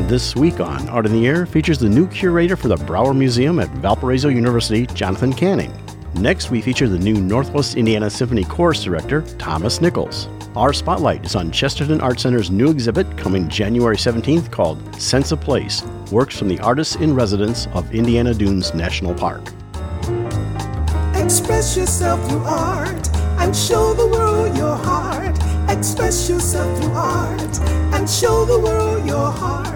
This week on Art in the Air features the new curator for the Brauer Museum at Valparaiso University, Jonathan Canning. Next, we feature the new Northwest Indiana Symphony Chorus director, Thomas Nichols. Our spotlight is on Chesterton Art Center's new exhibit coming January 17th called Sense of Place Works from the Artists in Residence of Indiana Dunes National Park. Express yourself through art and show the world your heart. Express yourself through art and show the world your heart.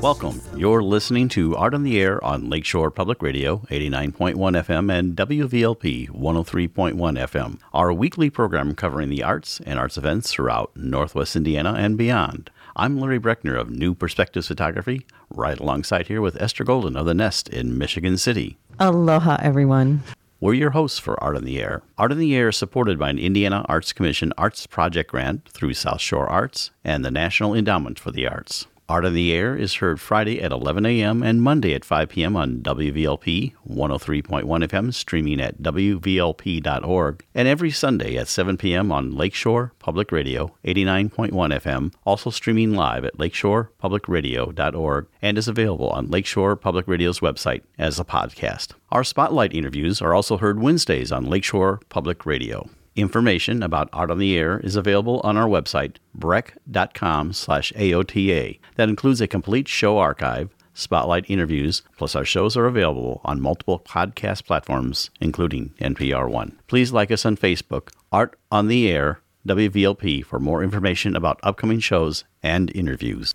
Welcome. You're listening to Art on the Air on Lakeshore Public Radio, 89.1 FM, and WVLP 103.1 FM, our weekly program covering the arts and arts events throughout Northwest Indiana and beyond. I'm Larry Brechner of New Perspectives Photography, right alongside here with Esther Golden of The Nest in Michigan City. Aloha, everyone. We're your hosts for Art on the Air. Art on the Air is supported by an Indiana Arts Commission Arts Project grant through South Shore Arts and the National Endowment for the Arts. Art on the Air is heard Friday at 11 a.m. and Monday at 5 p.m. on WVLP 103.1 FM, streaming at WVLP.org, and every Sunday at 7 p.m. on Lakeshore Public Radio 89.1 FM, also streaming live at lakeshorepublicradio.org and is available on Lakeshore Public Radio's website as a podcast. Our spotlight interviews are also heard Wednesdays on Lakeshore Public Radio. Information about Art on the Air is available on our website, brech.com slash AOTA. That includes a complete show archive, spotlight interviews, plus our shows are available on multiple podcast platforms, including NPR One. Please like us on Facebook, Art on the Air, WVLP, for more information about upcoming shows and interviews.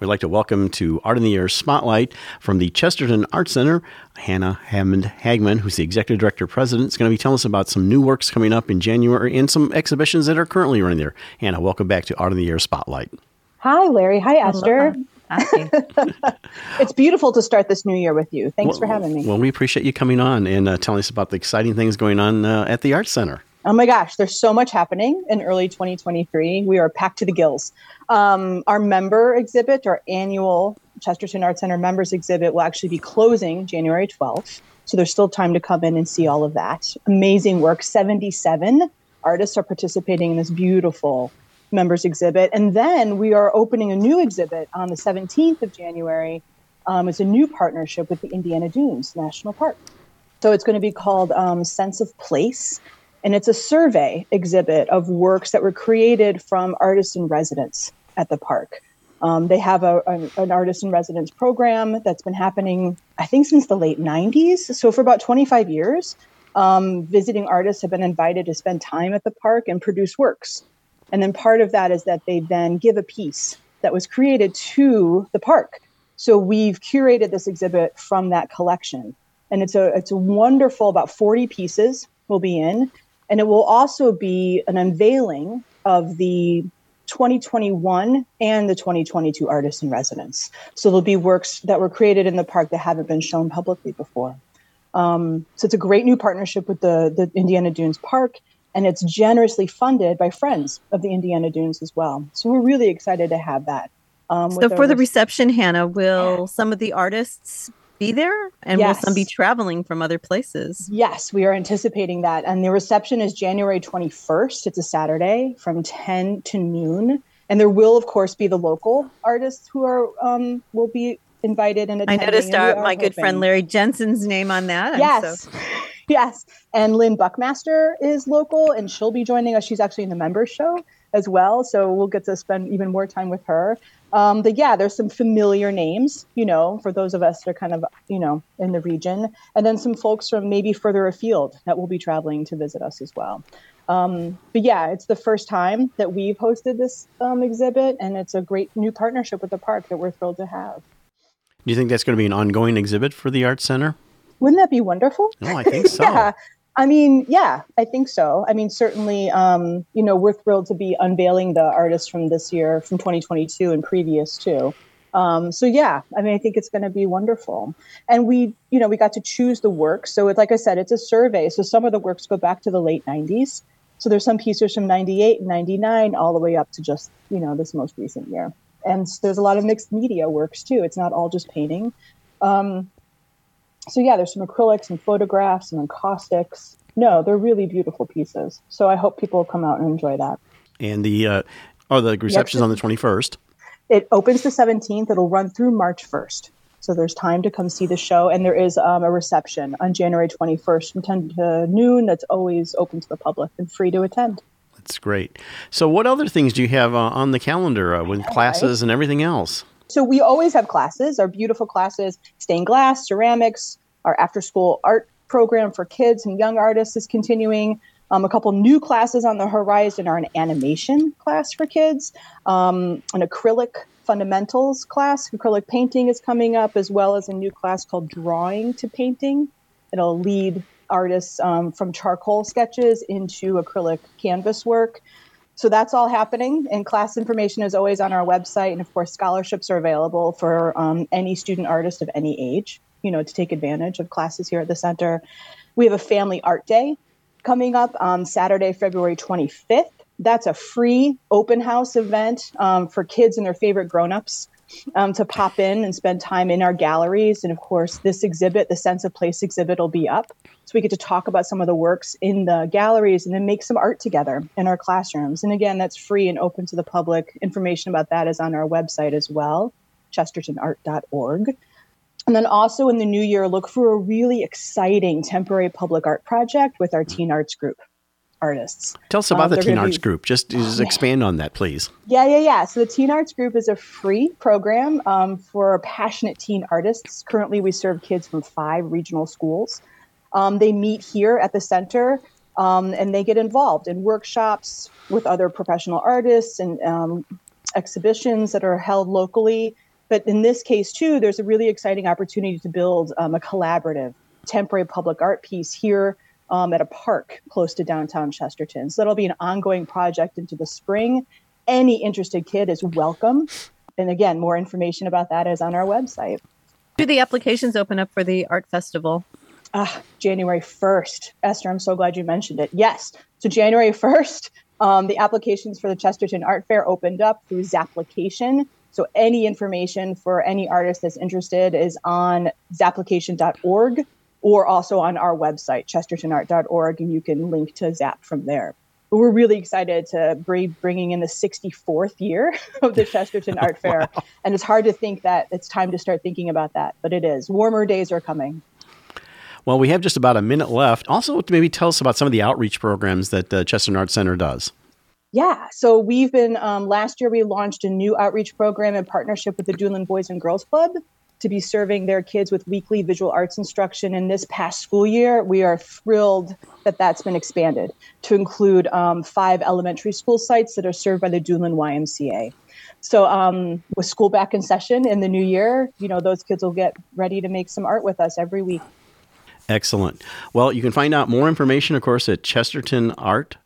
We'd like to welcome to Art in the Air Spotlight from the Chesterton Art Center, Hannah Hammond Hagman, who's the Executive Director President, is going to be telling us about some new works coming up in January and some exhibitions that are currently running there. Hannah, welcome back to Art in the Air Spotlight. Hi, Larry. Hi, Esther. It's beautiful to start this new year with you. Thanks for having me. Well, we appreciate you coming on and uh, telling us about the exciting things going on uh, at the Art Center. Oh my gosh, there's so much happening in early 2023. We are packed to the gills. Um, our member exhibit, our annual Chesterton Art Center members exhibit, will actually be closing January 12th. So there's still time to come in and see all of that. Amazing work. 77 artists are participating in this beautiful members exhibit. And then we are opening a new exhibit on the 17th of January. Um, it's a new partnership with the Indiana Dunes National Park. So it's going to be called um, Sense of Place. And it's a survey exhibit of works that were created from artists in residence at the park. Um, they have a, an, an artist in residence program that's been happening, I think, since the late 90s. So for about 25 years, um, visiting artists have been invited to spend time at the park and produce works. And then part of that is that they then give a piece that was created to the park. So we've curated this exhibit from that collection. And it's a it's a wonderful about 40 pieces will be in. And it will also be an unveiling of the 2021 and the 2022 artists in residence. So there'll be works that were created in the park that haven't been shown publicly before. Um, so it's a great new partnership with the, the Indiana Dunes Park, and it's generously funded by friends of the Indiana Dunes as well. So we're really excited to have that. Um, So for the reception, Hannah, will some of the artists be there, and will some be traveling from other places? Yes, we are anticipating that. And the reception is January 21st. It's a Saturday from 10 to noon. And there will, of course, be the local artists who are um, will be invited and I attending. noticed we uh, are my good friend Larry Jensen's name on that. Yes. so- yes. And Lynn Buckmaster is local and she'll be joining us. She's actually in the members show as well. So we'll get to spend even more time with her. Um, but yeah, there's some familiar names, you know, for those of us that are kind of, you know, in the region. And then some folks from maybe further afield that will be traveling to visit us as well. Um, but yeah, it's the first time that we've hosted this um, exhibit, and it's a great new partnership with the park that we're thrilled to have. Do you think that's going to be an ongoing exhibit for the Art Center? Wouldn't that be wonderful? No, I think so. yeah. I mean, yeah, I think so. I mean, certainly, um, you know, we're thrilled to be unveiling the artists from this year, from 2022 and previous too. Um, so yeah, I mean, I think it's going to be wonderful. And we, you know, we got to choose the work. So it's like I said, it's a survey. So some of the works go back to the late 90s. So there's some pieces from 98 and 99 all the way up to just, you know, this most recent year. And there's a lot of mixed media works too. It's not all just painting. Um, so yeah, there's some acrylics and photographs and encaustics. No, they're really beautiful pieces. So I hope people come out and enjoy that. And the uh, oh, the reception's yep. on the 21st. It opens the 17th. It'll run through March 1st. So there's time to come see the show. And there is um, a reception on January 21st from 10 to noon that's always open to the public and free to attend. That's great. So, what other things do you have uh, on the calendar uh, with classes and everything else? So, we always have classes, our beautiful classes, stained glass, ceramics, our after school art program for kids and young artists is continuing. Um, a couple new classes on the horizon are an animation class for kids, um, an acrylic fundamentals class. Acrylic painting is coming up, as well as a new class called Drawing to Painting. It'll lead artists um, from charcoal sketches into acrylic canvas work. So that's all happening, and class information is always on our website. And of course, scholarships are available for um, any student artist of any age, you know, to take advantage of classes here at the center. We have a family art day coming up on Saturday, February 25th. That's a free open house event um, for kids and their favorite grown-ups um, to pop in and spend time in our galleries. And of course, this exhibit, the Sense of Place exhibit, will be up. So we get to talk about some of the works in the galleries and then make some art together in our classrooms. And again, that's free and open to the public. Information about that is on our website as well, chestertonart.org. And then also in the new year, look for a really exciting temporary public art project with our teen arts group artists. Tell us about um, the Teen Arts be, Group. Just, just oh, expand on that, please. Yeah, yeah, yeah. So the Teen Arts Group is a free program um, for passionate teen artists. Currently, we serve kids from five regional schools. Um, they meet here at the center um, and they get involved in workshops with other professional artists and um, exhibitions that are held locally. But in this case, too, there's a really exciting opportunity to build um, a collaborative temporary public art piece here um, at a park close to downtown Chesterton. So that'll be an ongoing project into the spring. Any interested kid is welcome. And again, more information about that is on our website. Do the applications open up for the art festival? Ah, January 1st. Esther, I'm so glad you mentioned it. Yes. So January 1st, um, the applications for the Chesterton Art Fair opened up through Zapplication. So any information for any artist that's interested is on zapplication.org or also on our website, chestertonart.org, and you can link to Zap from there. But we're really excited to be bringing in the 64th year of the Chesterton Art Fair. wow. And it's hard to think that it's time to start thinking about that, but it is. Warmer days are coming. Well, we have just about a minute left. Also, maybe tell us about some of the outreach programs that the Chesterton Art Center does. Yeah, so we've been, um, last year we launched a new outreach program in partnership with the Duneland Boys and Girls Club to be serving their kids with weekly visual arts instruction. In this past school year, we are thrilled that that's been expanded to include um, five elementary school sites that are served by the Duneland YMCA. So, um, with school back in session in the new year, you know, those kids will get ready to make some art with us every week. Excellent. Well, you can find out more information, of course, at Chesterton Art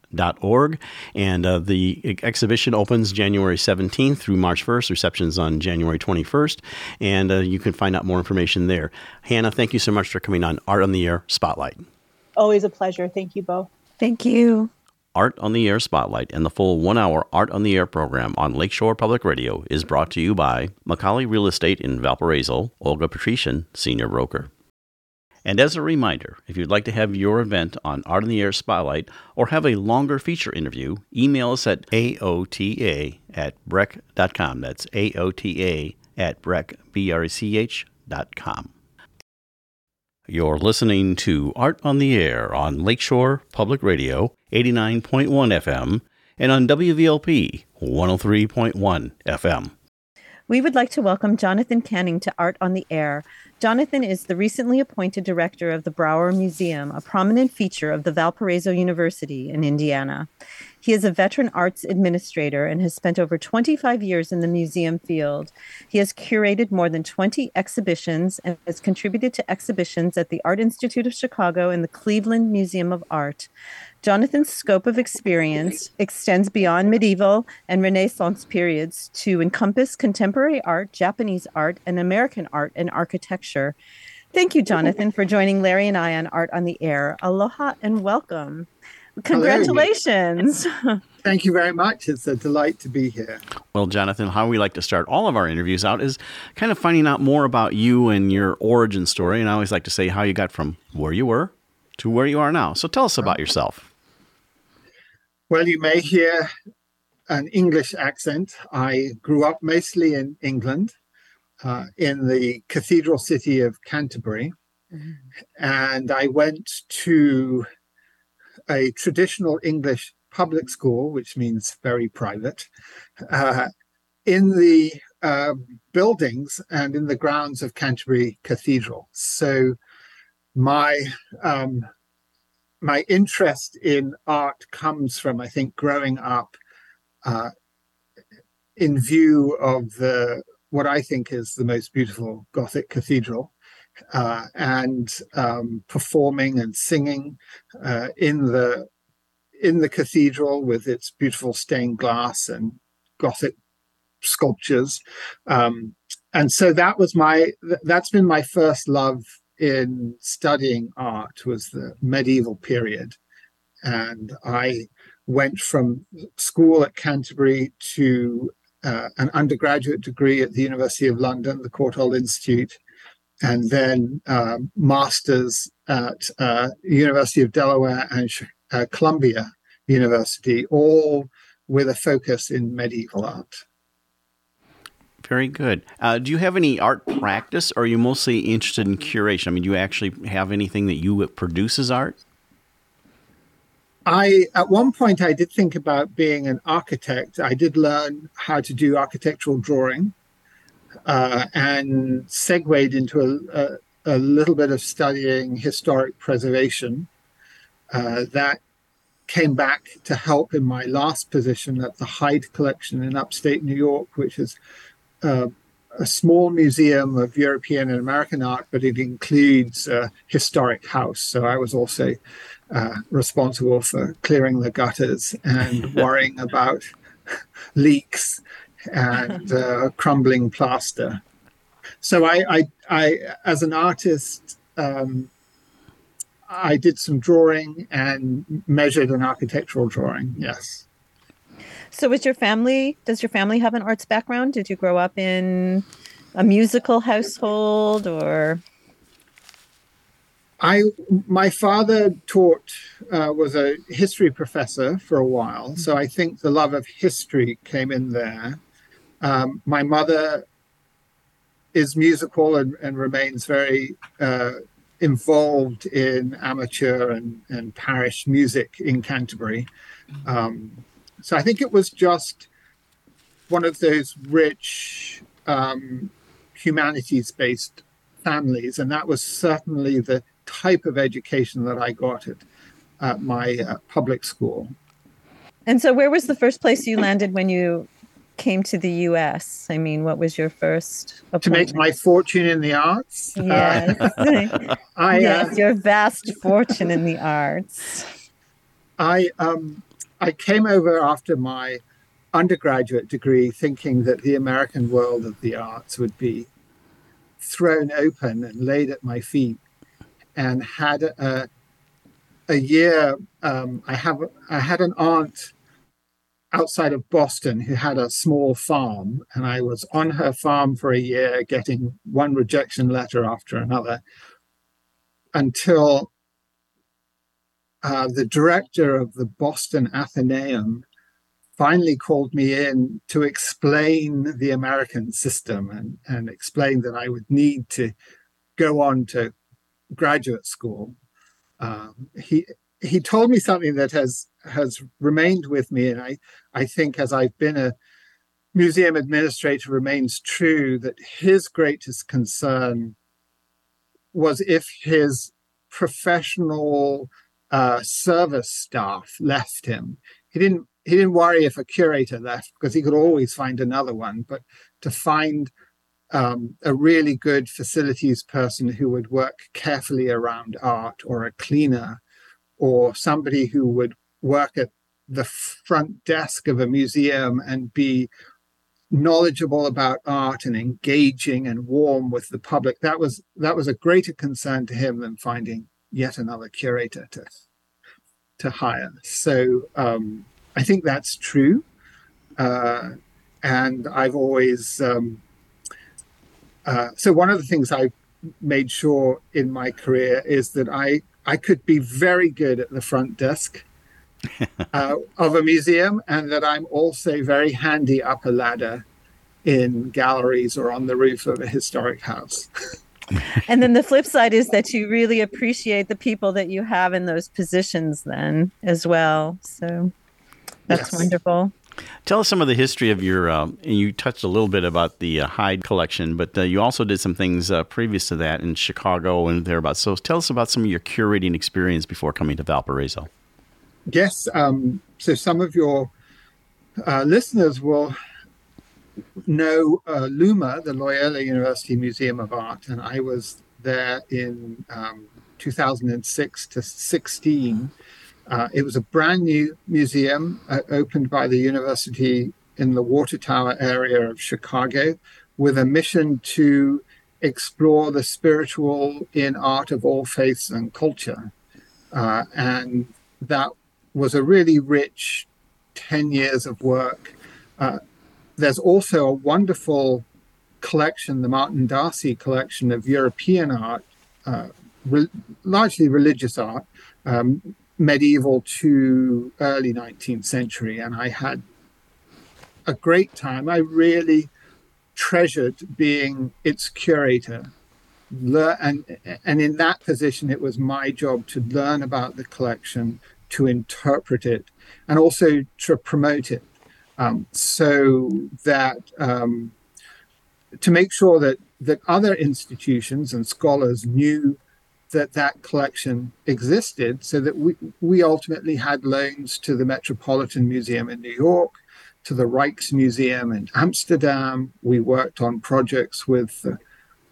org. And uh, the exhibition opens January 17th through March 1st. Receptions on January 21st. And uh, you can find out more information there. Hannah, thank you so much for coming on Art on the Air Spotlight. Always a pleasure. Thank you, Bo. Thank you. Art on the Air Spotlight and the full one hour Art on the Air program on Lakeshore Public Radio is brought to you by McColly Real Estate in Valparaiso, Olga Patrician, Senior Broker. And as a reminder, if you'd like to have your event on Art in the Air Spotlight or have a longer feature interview, email us at aota at brech.com. That's aota at brech, B-R-E-C-H dot com. You're listening to Art on the Air on Lakeshore Public Radio, 89.1 FM, and on WVLP, 103.1 FM. We would like to welcome Jonathan Canning to Art on the Air, Jonathan is the recently appointed director of the Brauer Museum, a prominent feature of the Valparaiso University in Indiana. He is a veteran arts administrator and has spent over 25 years in the museum field. He has curated more than 20 exhibitions and has contributed to exhibitions at the Art Institute of Chicago and the Cleveland Museum of Art. Jonathan's scope of experience extends beyond medieval and Renaissance periods to encompass contemporary art, Japanese art, and American art and architecture. Thank you, Jonathan, for joining Larry and I on Art on the Air. Aloha and welcome. Congratulations. Thank you very much. It's a delight to be here. Well, Jonathan, how we like to start all of our interviews out is kind of finding out more about you and your origin story. And I always like to say how you got from where you were to where you are now. So tell us about yourself. Well, you may hear an English accent. I grew up mostly in England, uh, in the cathedral city of Canterbury. Mm-hmm. And I went to a traditional English public school, which means very private, uh, in the uh, buildings and in the grounds of Canterbury Cathedral. So my um, my interest in art comes from, I think, growing up uh, in view of the what I think is the most beautiful Gothic cathedral, uh, and um, performing and singing uh, in the in the cathedral with its beautiful stained glass and Gothic sculptures. Um, and so that was my that's been my first love in studying art was the medieval period. And i went from school at canterbury to uh, an undergraduate degree at the university of london the courtauld institute and then uh, masters at uh, university of delaware and uh, columbia university all with a focus in medieval art very good. Uh, do you have any art practice, or are you mostly interested in curation? I mean, do you actually have anything that you produce as art? I at one point I did think about being an architect. I did learn how to do architectural drawing, uh, and segued into a, a, a, little bit of studying historic preservation. Uh, that came back to help in my last position at the Hyde Collection in upstate New York, which is uh, a small museum of European and American art, but it includes a historic house. So I was also uh, responsible for clearing the gutters and worrying about leaks and uh, crumbling plaster. So I, I, I as an artist, um, I did some drawing and measured an architectural drawing. Yes. So, was your family? Does your family have an arts background? Did you grow up in a musical household, or? I my father taught uh, was a history professor for a while, so I think the love of history came in there. Um, my mother is musical and, and remains very uh, involved in amateur and, and parish music in Canterbury. Um, so I think it was just one of those rich um, humanities based families. And that was certainly the type of education that I got at, at my uh, public school. And so, where was the first place you landed when you came to the U.S.? I mean, what was your first to make my fortune in the arts? Yes, uh, I, yes, uh, your vast fortune in the arts. I um, I came over after my undergraduate degree thinking that the American world of the arts would be thrown open and laid at my feet, and had a, a year. Um, I have I had an aunt outside of Boston who had a small farm, and I was on her farm for a year, getting one rejection letter after another, until uh, the director of the Boston Athenaeum finally called me in to explain the American system and, and explain that I would need to go on to graduate school. Um, he he told me something that has has remained with me, and I I think as I've been a museum administrator remains true that his greatest concern was if his professional uh, service staff left him. He didn't he didn't worry if a curator left because he could always find another one. But to find um, a really good facilities person who would work carefully around art, or a cleaner, or somebody who would work at the front desk of a museum and be knowledgeable about art and engaging and warm with the public that was that was a greater concern to him than finding yet another curator to to hire so um, i think that's true uh, and i've always um, uh, so one of the things i made sure in my career is that i i could be very good at the front desk uh, of a museum, and that I'm also very handy up a ladder in galleries or on the roof of a historic house. and then the flip side is that you really appreciate the people that you have in those positions, then as well. So that's yes. wonderful. Tell us some of the history of your. Um, and you touched a little bit about the uh, Hyde collection, but uh, you also did some things uh, previous to that in Chicago and thereabouts. So tell us about some of your curating experience before coming to Valparaiso. Yes. Um, so some of your uh, listeners will know uh, LUMA, the Loyola University Museum of Art, and I was there in um, 2006 to 16. Uh, it was a brand new museum uh, opened by the university in the Water Tower area of Chicago with a mission to explore the spiritual in art of all faiths and culture. Uh, and that was a really rich 10 years of work. There's also a wonderful collection, the Martin D'Arcy collection of European art, uh, re- largely religious art, um, medieval to early 19th century. And I had a great time. I really treasured being its curator. and, and in that position, it was my job to learn about the collection, to interpret it and also to promote it um, so that um, to make sure that that other institutions and scholars knew that that collection existed so that we, we ultimately had loans to the Metropolitan Museum in New York, to the Rijksmuseum in Amsterdam. We worked on projects with the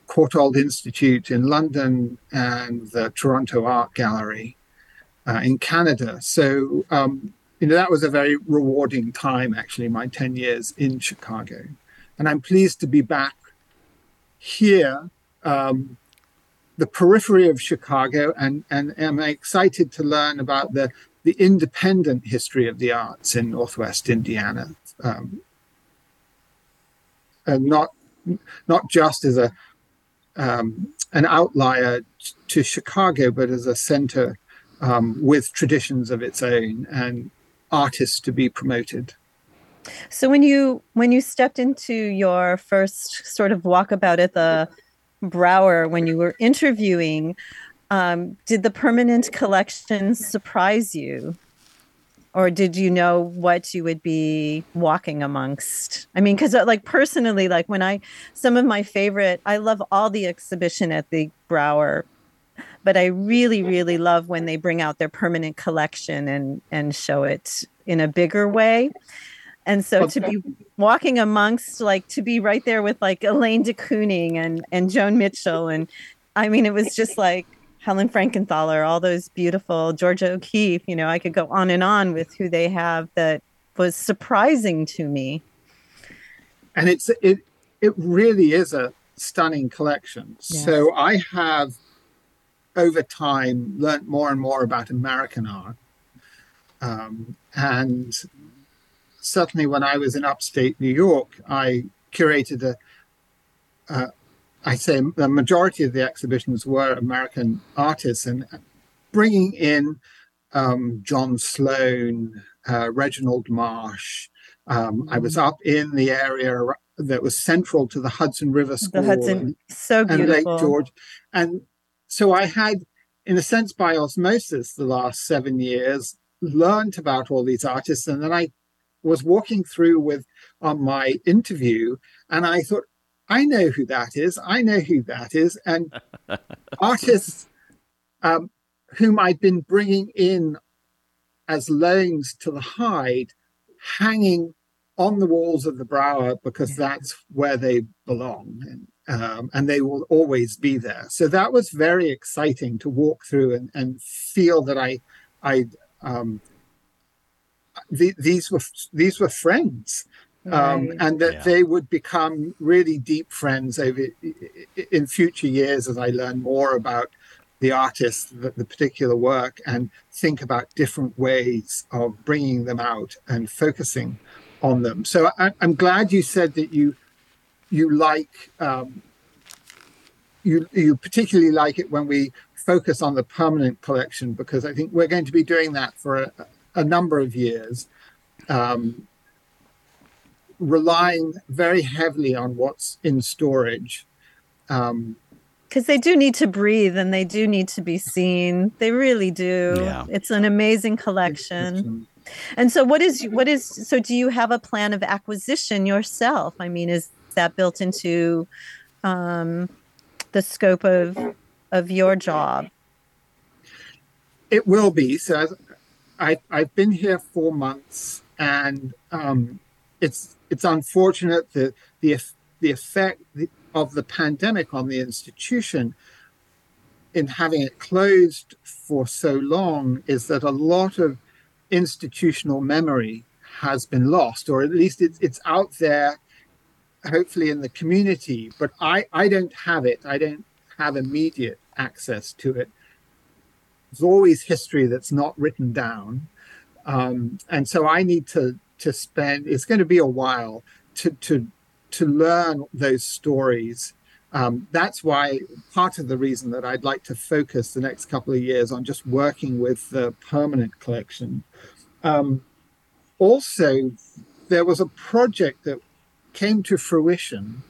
Courtauld Institute in London and the Toronto Art Gallery uh, in Canada. So, um, you know, that was a very rewarding time, actually, my 10 years in Chicago. And I'm pleased to be back here, um, the periphery of Chicago, and, and am excited to learn about the, the independent history of the arts in Northwest Indiana. Um, and not, not just as a, um, an outlier to Chicago, but as a center um, with traditions of its own and artists to be promoted. So when you when you stepped into your first sort of walkabout at the Brauer when you were interviewing, um, did the permanent collection surprise you? Or did you know what you would be walking amongst? I mean, because uh, like personally, like when I, some of my favorite, I love all the exhibition at the Brauer but I really, really love when they bring out their permanent collection and and show it in a bigger way. And so to be walking amongst like to be right there with like Elaine de Kooning and and Joan Mitchell and I mean it was just like Helen Frankenthaler, all those beautiful Georgia O'Keeffe, you know, I could go on and on with who they have that was surprising to me. And it's it it really is a stunning collection. Yes. So I have over time learned more and more about American art. Um, and certainly when I was in upstate New York, I curated a, uh, I say the majority of the exhibitions were American artists and bringing in um, John Sloan, uh, Reginald Marsh. Um, I was up in the area that was central to the Hudson River School. The Hudson, and, so beautiful. And Lake George. And so I had, in a sense, by osmosis, the last seven years, learned about all these artists. And then I was walking through with on my interview, and I thought, I know who that is. I know who that is. And artists um, whom I'd been bringing in as loans to the Hyde hanging on the walls of the Brauer because that's where they belong. And, um, and they will always be there. So that was very exciting to walk through and, and feel that I, I, um, the, these were these were friends, um, Right. and that Yeah. they would become really deep friends over in future years as I learn more about the artist, the, the particular work, and think about different ways of bringing them out and focusing on them. So I, I'm glad you said that you you like um, you you particularly like it when we focus on the permanent collection because I think we're going to be doing that for a, a number of years, um, relying very heavily on what's in storage. Um, because they do need to breathe and they do need to be seen. They really do. Yeah. It's an amazing collection. And so what is what is so do you have a plan of acquisition yourself? I mean, is that built into um, the scope of of your job? It will be. So I, I've been here four months, and um, it's it's unfortunate that the the effect of the pandemic on the institution in having it closed for so long is that a lot of institutional memory has been lost, or at least it's it's out there, hopefully in the community. But I I don't have it. I don't have immediate access to it there's always history that's not written down um, and so i need to to spend it's going to be a while to to to learn those stories um, that's why part of the reason that i'd like to focus the next couple of years on just working with the permanent collection um, also there was a project that came to fruition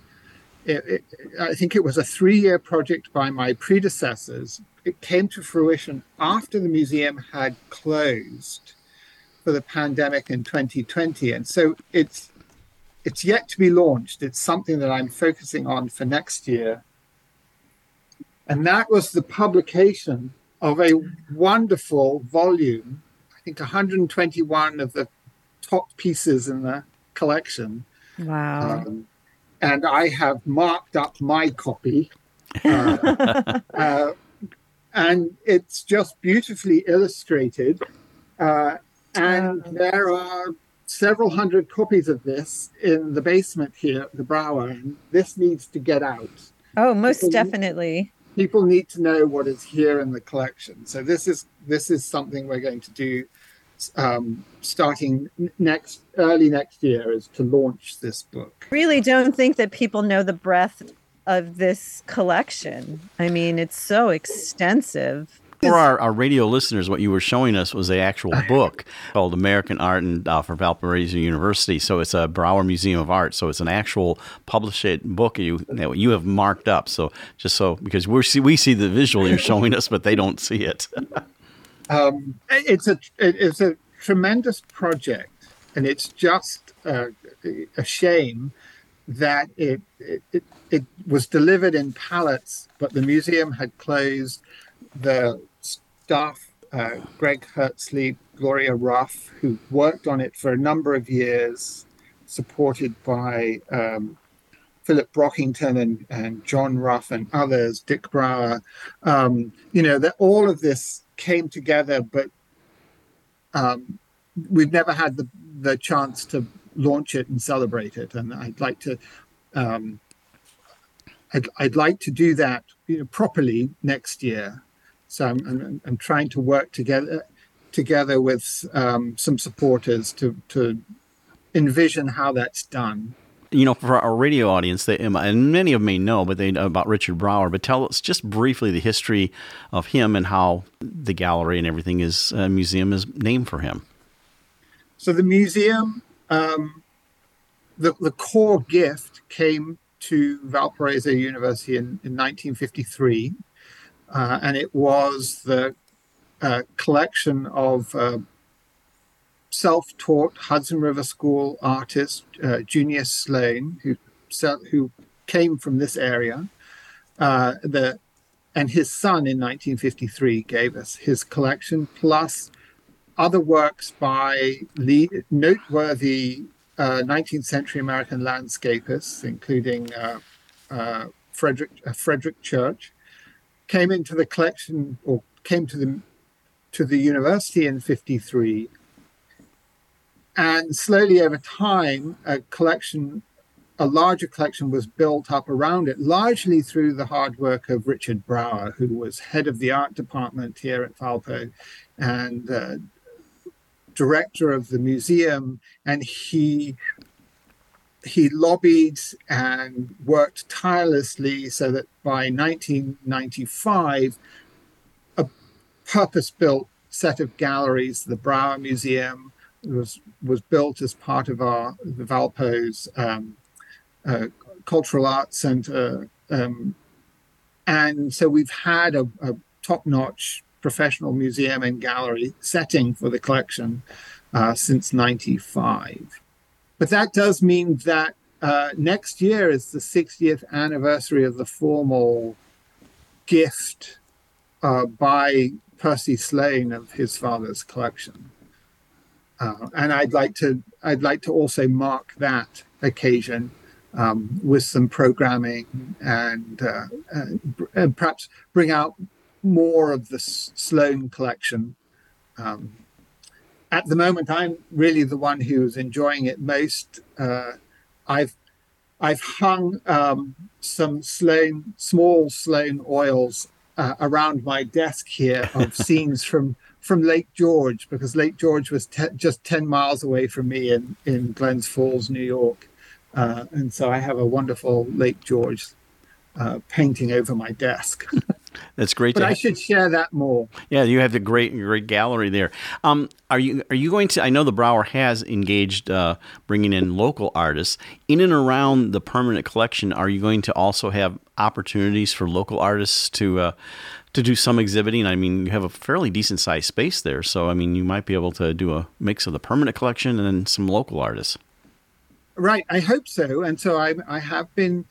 it, it, I think it was a three year project by my predecessors. It came to fruition after the museum had closed for the pandemic in 2020. And so it's it's yet to be launched. It's something that I'm focusing on for next year. And that was the publication of a wonderful volume, I think 121 of the top pieces in the collection. Wow. Um, and I have marked up my copy. Uh, uh, and it's just beautifully illustrated. Uh, and Wow. there are several hundred copies of this in the basement here at the Brauer. And this needs to get out. oh, most people- definitely. People need to know what is here in the collection. So this is this is something we're going to do um, starting next early next year is to launch this book. Really don't think that people know the breadth of this collection. I mean, it's so extensive. For our, our radio listeners, what you were showing us was the actual book called American Art and uh, for Valparaiso University. So it's a Brauer Museum of Art. So it's an actual published book you that you have marked up. So just so because we see we see the visual you're showing us, but they don't see it. um, it's a it's a tremendous project, and it's just uh, a shame that it, it it it was delivered in pallets, but the museum had closed. The staff, uh, Greg Hertzlieb, Gloria Ruff, who worked on it for a number of years, supported by um, Philip Brockington and, and John Ruff and others, Dick Brauer. Um, you know, that all of this came together, but um, we've never had the, the chance to launch it and celebrate it. And I'd like to, um, I'd, I'd like to do that you know, properly next year. So I'm, I'm, I'm trying to work together together with um, some supporters to to envision how that's done. You know, for our radio audience, they, and many of them may know, but they know about Richard Brauer. But tell us just briefly the history of him and how the gallery and everything is uh, museum is named for him. So the museum, um, the the core gift came to Valparaiso University in, in 1953, uh, and it was the uh, collection of uh, self-taught Hudson River School artist uh, Junius Sloan, who who came from this area. Uh, the and his son in 1953 gave us his collection plus other works by lead, noteworthy uh, 19th century American landscapists, including uh, uh, Frederick uh, Frederick Church, came into the collection or came to the to the university in 53 and slowly over time a collection a larger collection was built up around it largely through the hard work of richard brauer who was head of the art department here at valpo and uh, director of the museum. And he he lobbied and worked tirelessly so that by 1995 a purpose-built set of galleries the brauer museum was was built as part of our the Valpo's um, uh, cultural arts center, um, and so we've had a, a, top-notch professional museum and gallery setting for the collection uh, since '95. But that does mean that uh, next year is the 60th anniversary of the formal gift uh, by Percy Sloan of his father's collection. Uh, and I'd like to I'd like to also mark that occasion um, with some programming and, uh, and, and perhaps bring out more of the Sloan collection. Um, at the moment, I'm really the one who's enjoying it most. Uh, I've I've hung um, some Sloan small Sloan oils uh, around my desk here of scenes from from Lake George because Lake George was te- just 10 miles away from me in, in Glens Falls, New York. Uh, and so I have a wonderful Lake George uh, painting over my desk. That's great. but I should share that more. Yeah, you have the great great gallery there. Um, are you are you going to? I know the Brauer has engaged uh, bringing in local artists in and around the permanent collection. Are you going to also have opportunities for local artists to uh, to do some exhibiting. I mean, you have a fairly decent sized space there, so I mean, you might be able to do a mix of the permanent collection and then some local artists. Right, I hope so. And so I, I have been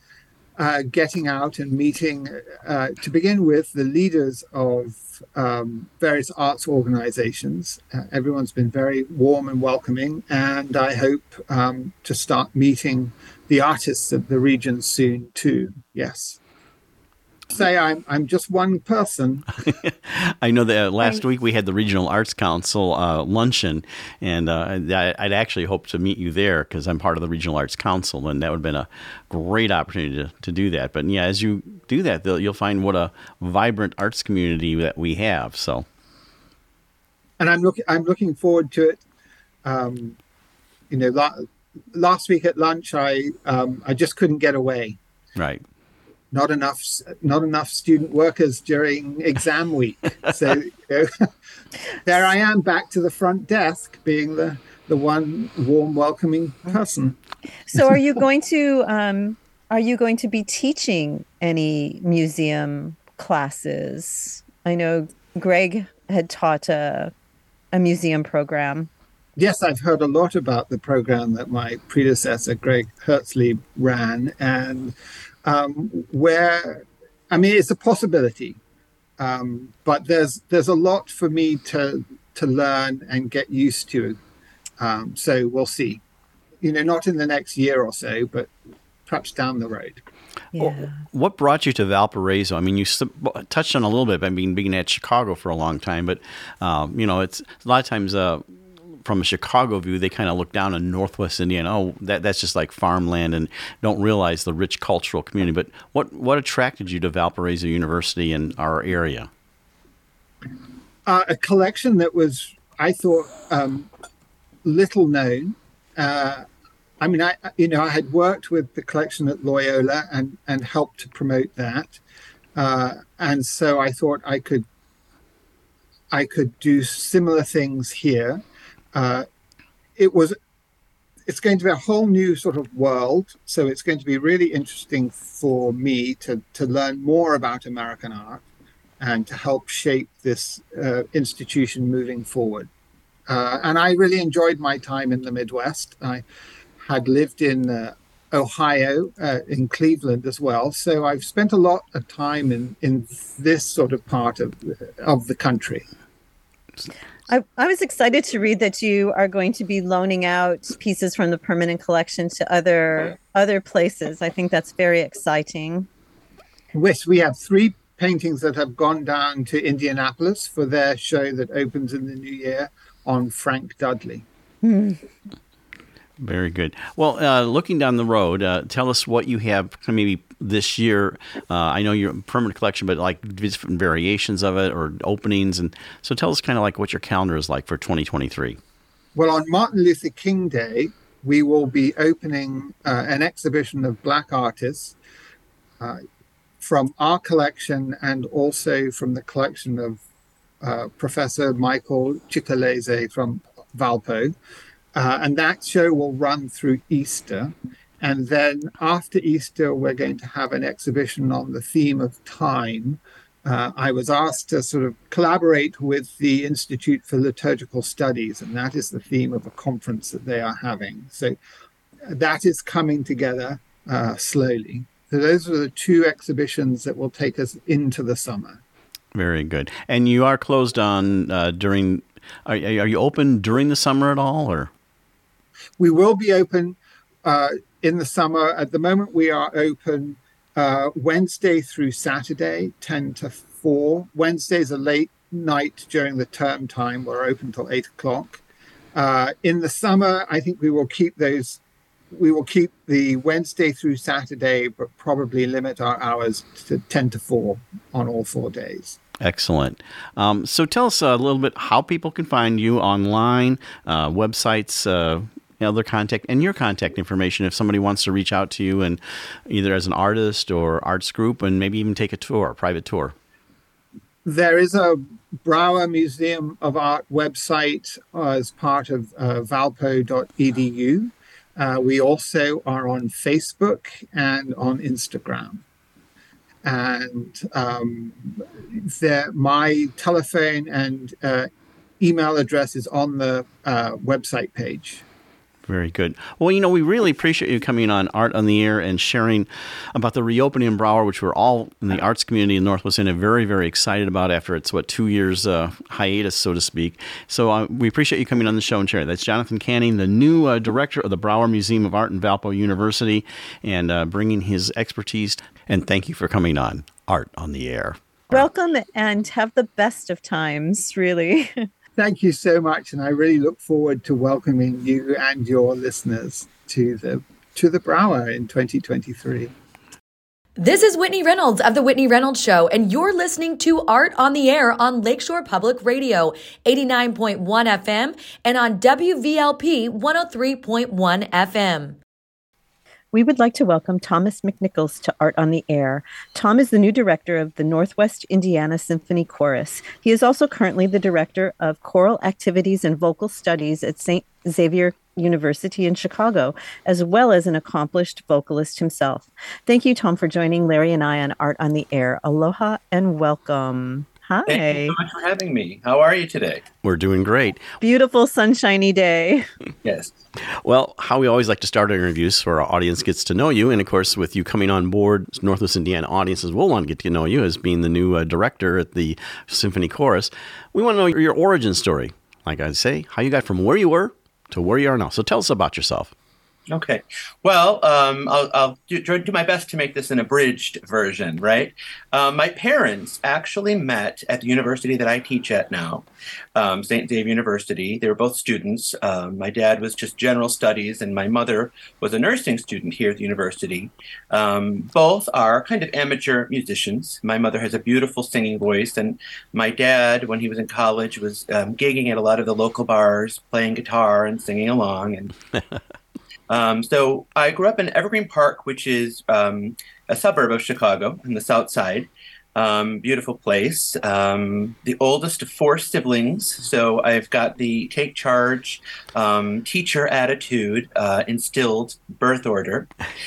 uh, getting out and meeting, uh, to begin with, the leaders of um, various arts organizations. Uh, everyone's been very warm and welcoming, and I hope um, to start meeting the artists of the region soon too. Yes say I'm I'm just one person. I know that last week we had the Regional Arts Council uh, luncheon, and uh, I'd actually hoped to meet you there because I'm part of the Regional Arts Council, and that would have been a great opportunity to, to do that. But yeah, as you do that, you'll find what a vibrant arts community that we have. So, and I'm looking I'm looking forward to it. Um, you know, la- last week at lunch, I um, I just couldn't get away. Right not enough not enough student workers during exam week. so you know, there I am back to the front desk, being the the one warm, welcoming person. so, are you going to um, are you going to be teaching any museum classes? I know Greg had taught a a museum program. Yes, I've heard a lot about the program that my predecessor, Greg Hertzlieb, ran, and um, where I mean it's a possibility, um, but there's there's a lot for me to to learn and get used to. Um, so we'll see. You know, not in the next year or so, but perhaps down the road. Yeah. What brought you to Valparaiso? I mean, you touched on a little bit. I mean, being at Chicago for a long time, but um, you know, it's a lot of times. Uh, from a Chicago view, they kind of look down on Northwest Indiana. Oh, that that's just like farmland, and don't realize the rich cultural community. But what what attracted you to Valparaiso University and our area? Uh, a collection that was, I thought, um, little known. Uh, I mean, I you know I had worked with the collection at Loyola and and helped to promote that, uh, and so I thought I could I could do similar things here uh, it was it's going to be a whole new sort of world. So it's going to be really interesting for me to, to learn more about American art and to help shape this uh, institution moving forward. Uh, and I really enjoyed my time in the Midwest. I had lived in uh, Ohio, uh, in Cleveland as well. So I've spent a lot of time in, in this sort of part of, of the country. I, I was excited to read that you are going to be loaning out pieces from the permanent collection to other other places. I think that's very exciting. Yes, we have three paintings that have gone down to Indianapolis for their show that opens in the new year on Frank Dudley. Hmm. Very good. Well, uh, looking down the road, uh, tell us what you have maybe this year. Uh, I know your permanent collection, but like different variations of it or openings, and so tell us kind of like what your calendar is like for 2023. Well, on Martin Luther King Day, we will be opening uh, an exhibition of Black artists uh, from our collection and also from the collection of uh, Professor Michael Chikaleze from Valpo. Uh, and that show will run through Easter. And then after Easter, we're going to have an exhibition on the theme of time. Uh, I was asked to sort of collaborate with the Institute for Liturgical Studies, and that is the theme of a conference that they are having. So that is coming together uh, slowly. So those are the two exhibitions that will take us into the summer. Very good. And you are closed on uh, during. Are, are you open during the summer at all, or? We will be open uh, in the summer. At the moment, we are open uh, Wednesday through Saturday, 10 to 4. Wednesdays are late night during the term time. We're open till 8 o'clock. Uh, in the summer, I think we will keep those. We will keep the Wednesday through Saturday, but probably limit our hours to 10 to 4 on all four days. Excellent. Um, so tell us a little bit how people can find you online, uh, websites, uh, other contact, and your contact information if somebody wants to reach out to you and either as an artist or arts group, and maybe even take a tour, a private tour. There is a Brauer Museum of Art website uh, as part of uh, valpo.edu. Uh, we also are on Facebook and on Instagram. And um, there, my telephone and uh, email address is on the uh, website page. Very good. Well, you know, we really appreciate you coming on Art on the Air and sharing about the reopening in Brauer, which we're all in the arts community in Northwest Indiana very, very excited about after it's, what, two years uh, hiatus, so to speak. So uh, we appreciate you coming on the show and sharing. That's Jonathan Canning, the new uh, director of the Brauer Museum of Art in Valpo University, and uh, bringing his expertise. And thank you for coming on Art on the Air. Welcome and have the best of times, really. Thank you so much, and I really look forward to welcoming you and your listeners to the to the Brauer in 2023. This is Whitney Reynolds of The Whitney Reynolds Show, and you're listening to Art on the Air on Lakeshore Public Radio, 89.1 FM, and on WVLP 103.1 FM. We would like to welcome Thomas McNichols to Art on the Air. Tom is the new director of the Northwest Indiana Symphony Chorus. He is also currently the director of choral activities and vocal studies at St. Xavier University in Chicago, as well as an accomplished vocalist himself. Thank you, Tom, for joining Larry and I on Art on the Air. Aloha and welcome. Hi. Thank you so much for having me. How are you today? We're doing great. Beautiful sunshiny day. Yes. Well, how we always like to start our interviews so our audience gets to know you. And of course, with you coming on board, Northwest Indiana audiences will want to get to know you as being the new uh, director at the Symphony Chorus. We want to know your origin story. Like I say, how you got from where you were to where you are now. So tell us about yourself. Okay. Well, um, I'll, I'll do, do, my best to make this an abridged version, right? Um, my parents actually met at the university that I teach at now, um, St. Xavier University. They were both students. Um, my dad was just general studies, and my mother was a nursing student here at the university. Um, both are kind of amateur musicians. My mother has a beautiful singing voice, and my dad, when he was in college, was um, gigging at a lot of the local bars, playing guitar and singing along. And Um, so I grew up in Evergreen Park, which is um, a suburb of Chicago in the South Side. Um, beautiful place. Um, the oldest of four siblings, so I've got the take charge, um, teacher attitude, uh, instilled birth order.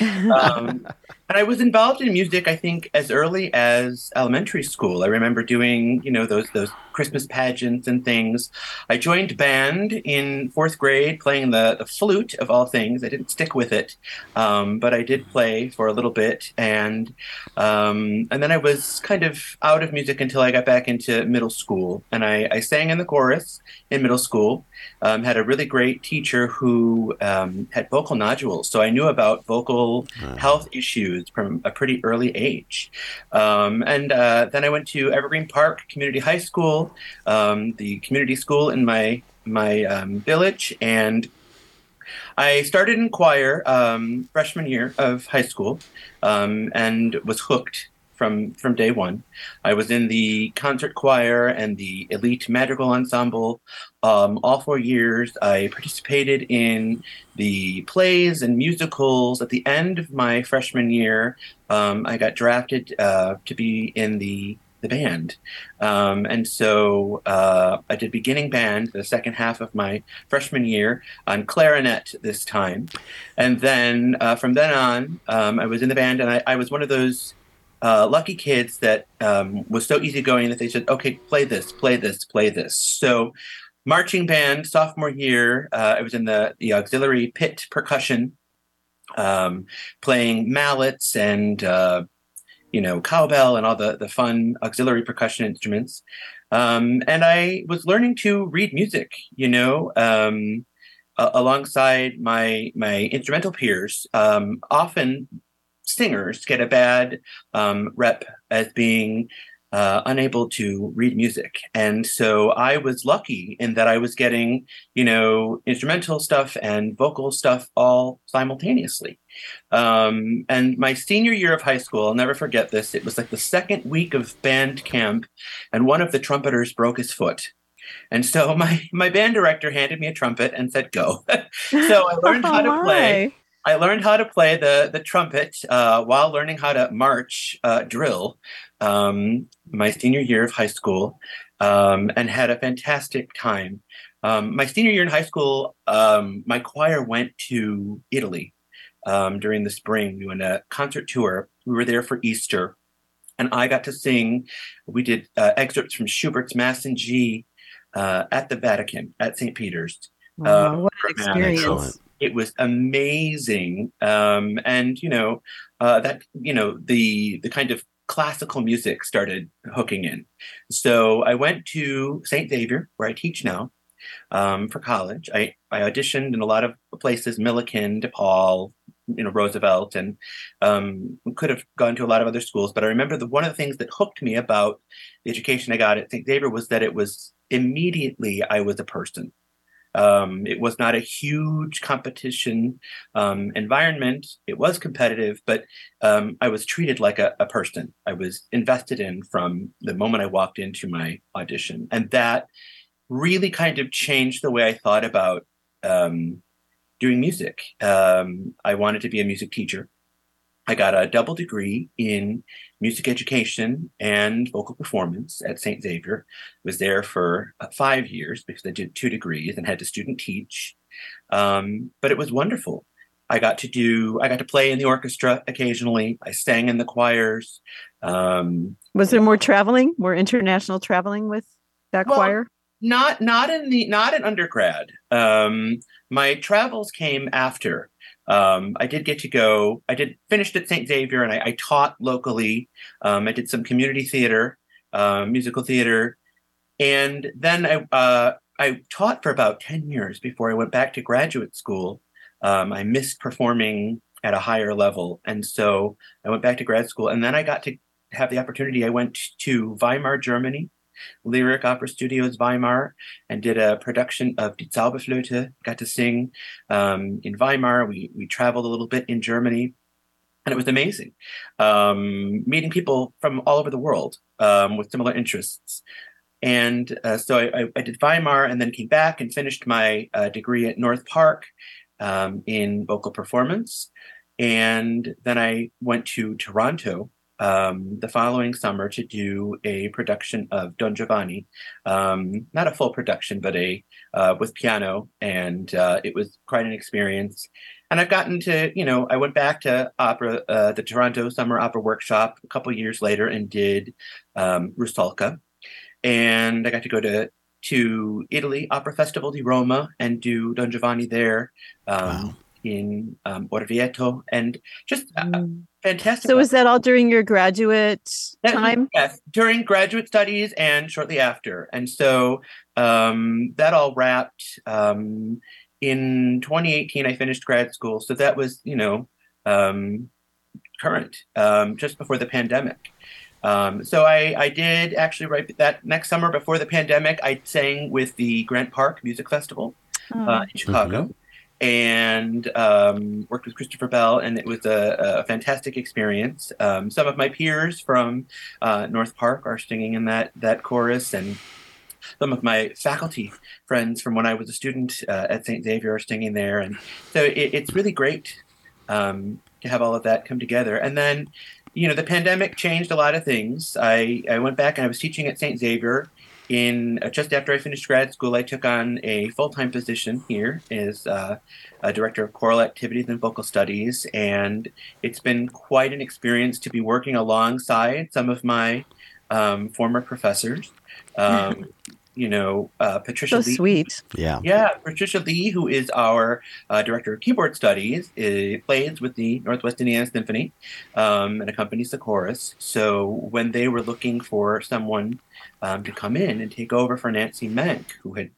And I was involved in music, I think, as early as elementary school. I remember doing, you know, those those Christmas pageants and things. I joined band in fourth grade, playing the, the flute of all things. I didn't stick with it, um, but I did play for a little bit, and um, and then I was kind of out of music until I got back into middle school, and I, I sang in the chorus in middle school. Um, had a really great teacher who um, had vocal nodules, so I knew about vocal health issues from a pretty early age. Um, and uh, then I went to Evergreen Park Community High School, um, the community school in my my um, village, and I started in choir um, freshman year of high school, um, and was hooked from from day one. I was in the concert choir and the elite madrigal ensemble um, all four years. I participated in the plays and musicals. At the end of my freshman year, um, I got drafted uh, to be in the the band, um, and so uh, I did beginning band the second half of my freshman year on clarinet this time, and then uh, from then on, um, I was in the band, and I, I was one of those uh, lucky kids that um, was so easygoing that they said, "Okay, play this, play this, play this." So, marching band sophomore year, uh, I was in the the auxiliary pit percussion, um, playing mallets and uh, you know cowbell and all the the fun auxiliary percussion instruments. Um, and I was learning to read music, you know, um, alongside my my instrumental peers. Um, often singers get a bad um, rep as being uh, unable to read music. And so I was lucky in that I was getting, you know, instrumental stuff and vocal stuff all simultaneously. Um, and my senior year of high school, I'll never forget this. It was like the second week of band camp, and one of the trumpeters broke his foot. And so my, my band director handed me a trumpet and said, go. so I learned how to play. I learned how to play the the trumpet uh, while learning how to march uh, drill um, my senior year of high school, um, and had a fantastic time. Um, my senior year in high school, um, my choir went to Italy um, during the spring. We went a concert tour. We were there for Easter, and I got to sing. We did uh, excerpts from Schubert's Mass in G uh, at the Vatican at St. Peter's. Wow, what an experience. It was amazing. Um, and you know uh, that you know the the kind of classical music started hooking in. So i went to st xavier where i teach now um, for college. I, I auditioned in a lot of places Millikin depaul you know roosevelt and um, could have gone to a lot of other schools but i remember the one of the things that hooked me about the education i got at st xavier was that it was immediately i was a person um, it was not a huge competition um, environment. It was competitive, but um, I was treated like a, a person. I was invested in from the moment I walked into my audition. And that really kind of changed the way I thought about um, doing music. Um, I wanted to be a music teacher. I got a double degree in music education and vocal performance at St. Xavier. Was there for five years because I did two degrees and had to student teach. Um, but it was wonderful. I got to do. I got to play in the orchestra occasionally. I sang in the choirs. Um, Was there more traveling, more international traveling with that Well, choir? not not in the not in undergrad. Um, my travels came after. Um, I did get to go. I did finished at St. Xavier, and I, I taught locally. Um, I did some community theater, uh, musical theater, and then I uh, I taught for about ten years before I went back to graduate school. Um, I missed performing at a higher level, and so I went back to grad school, and then I got to have the opportunity. I went to Weimar, Germany, Lyric Opera Studios Weimar and did a production of Die Zauberflöte. Got to sing um, in Weimar. We we traveled a little bit in Germany, and it was amazing. Um, meeting people from all over the world um, with similar interests. And uh, so I, I, did Weimar and then came back and finished my uh, degree at North Park um, in vocal performance. And then I went to Toronto um, the following summer to do a production of Don Giovanni, um, not a full production, but a uh, with piano, and uh, it was quite an experience. and I've gotten to, you know, I went back to opera, uh, the Toronto Summer Opera Workshop a couple years later and did um, Rusalka. And I got to go to to Italy Opera Festival di Roma and do Don Giovanni there um, Wow. in um, Orvieto, and just uh, Mm. Fantastic. So was that all during your graduate That- time? Yes, during graduate studies and shortly after. And so um, that all wrapped um, in 2018. I finished grad school. So that was, you know, um, current, um, just before the pandemic. Um, so I, I did actually right that next summer before the pandemic, I sang with the Grant Park Music Festival Oh. uh, in Chicago. And um, worked with Christopher Bell, and it was a, a fantastic experience. Um, some of my peers from uh, North Park are singing in that that chorus, and some of my faculty friends from when I was a student uh, at St. Xavier are singing there, and so it, it's really great um, to have all of that come together. And then, you know, the pandemic changed a lot of things. I, I went back and I was teaching at St. Xavier. In uh, just after I finished grad school, I took on a full time position here as uh, a director of choral activities and vocal studies, and it's been quite an experience to be working alongside some of my um, former professors. Um, you know, uh, Patricia So Lee, sweet. Yeah. yeah, Patricia Lee, who is our uh, director of keyboard studies, uh, plays with the Northwest Indiana Symphony um, and accompanies the chorus. So when they were looking for someone um, to come in and take over for Nancy Menk, who had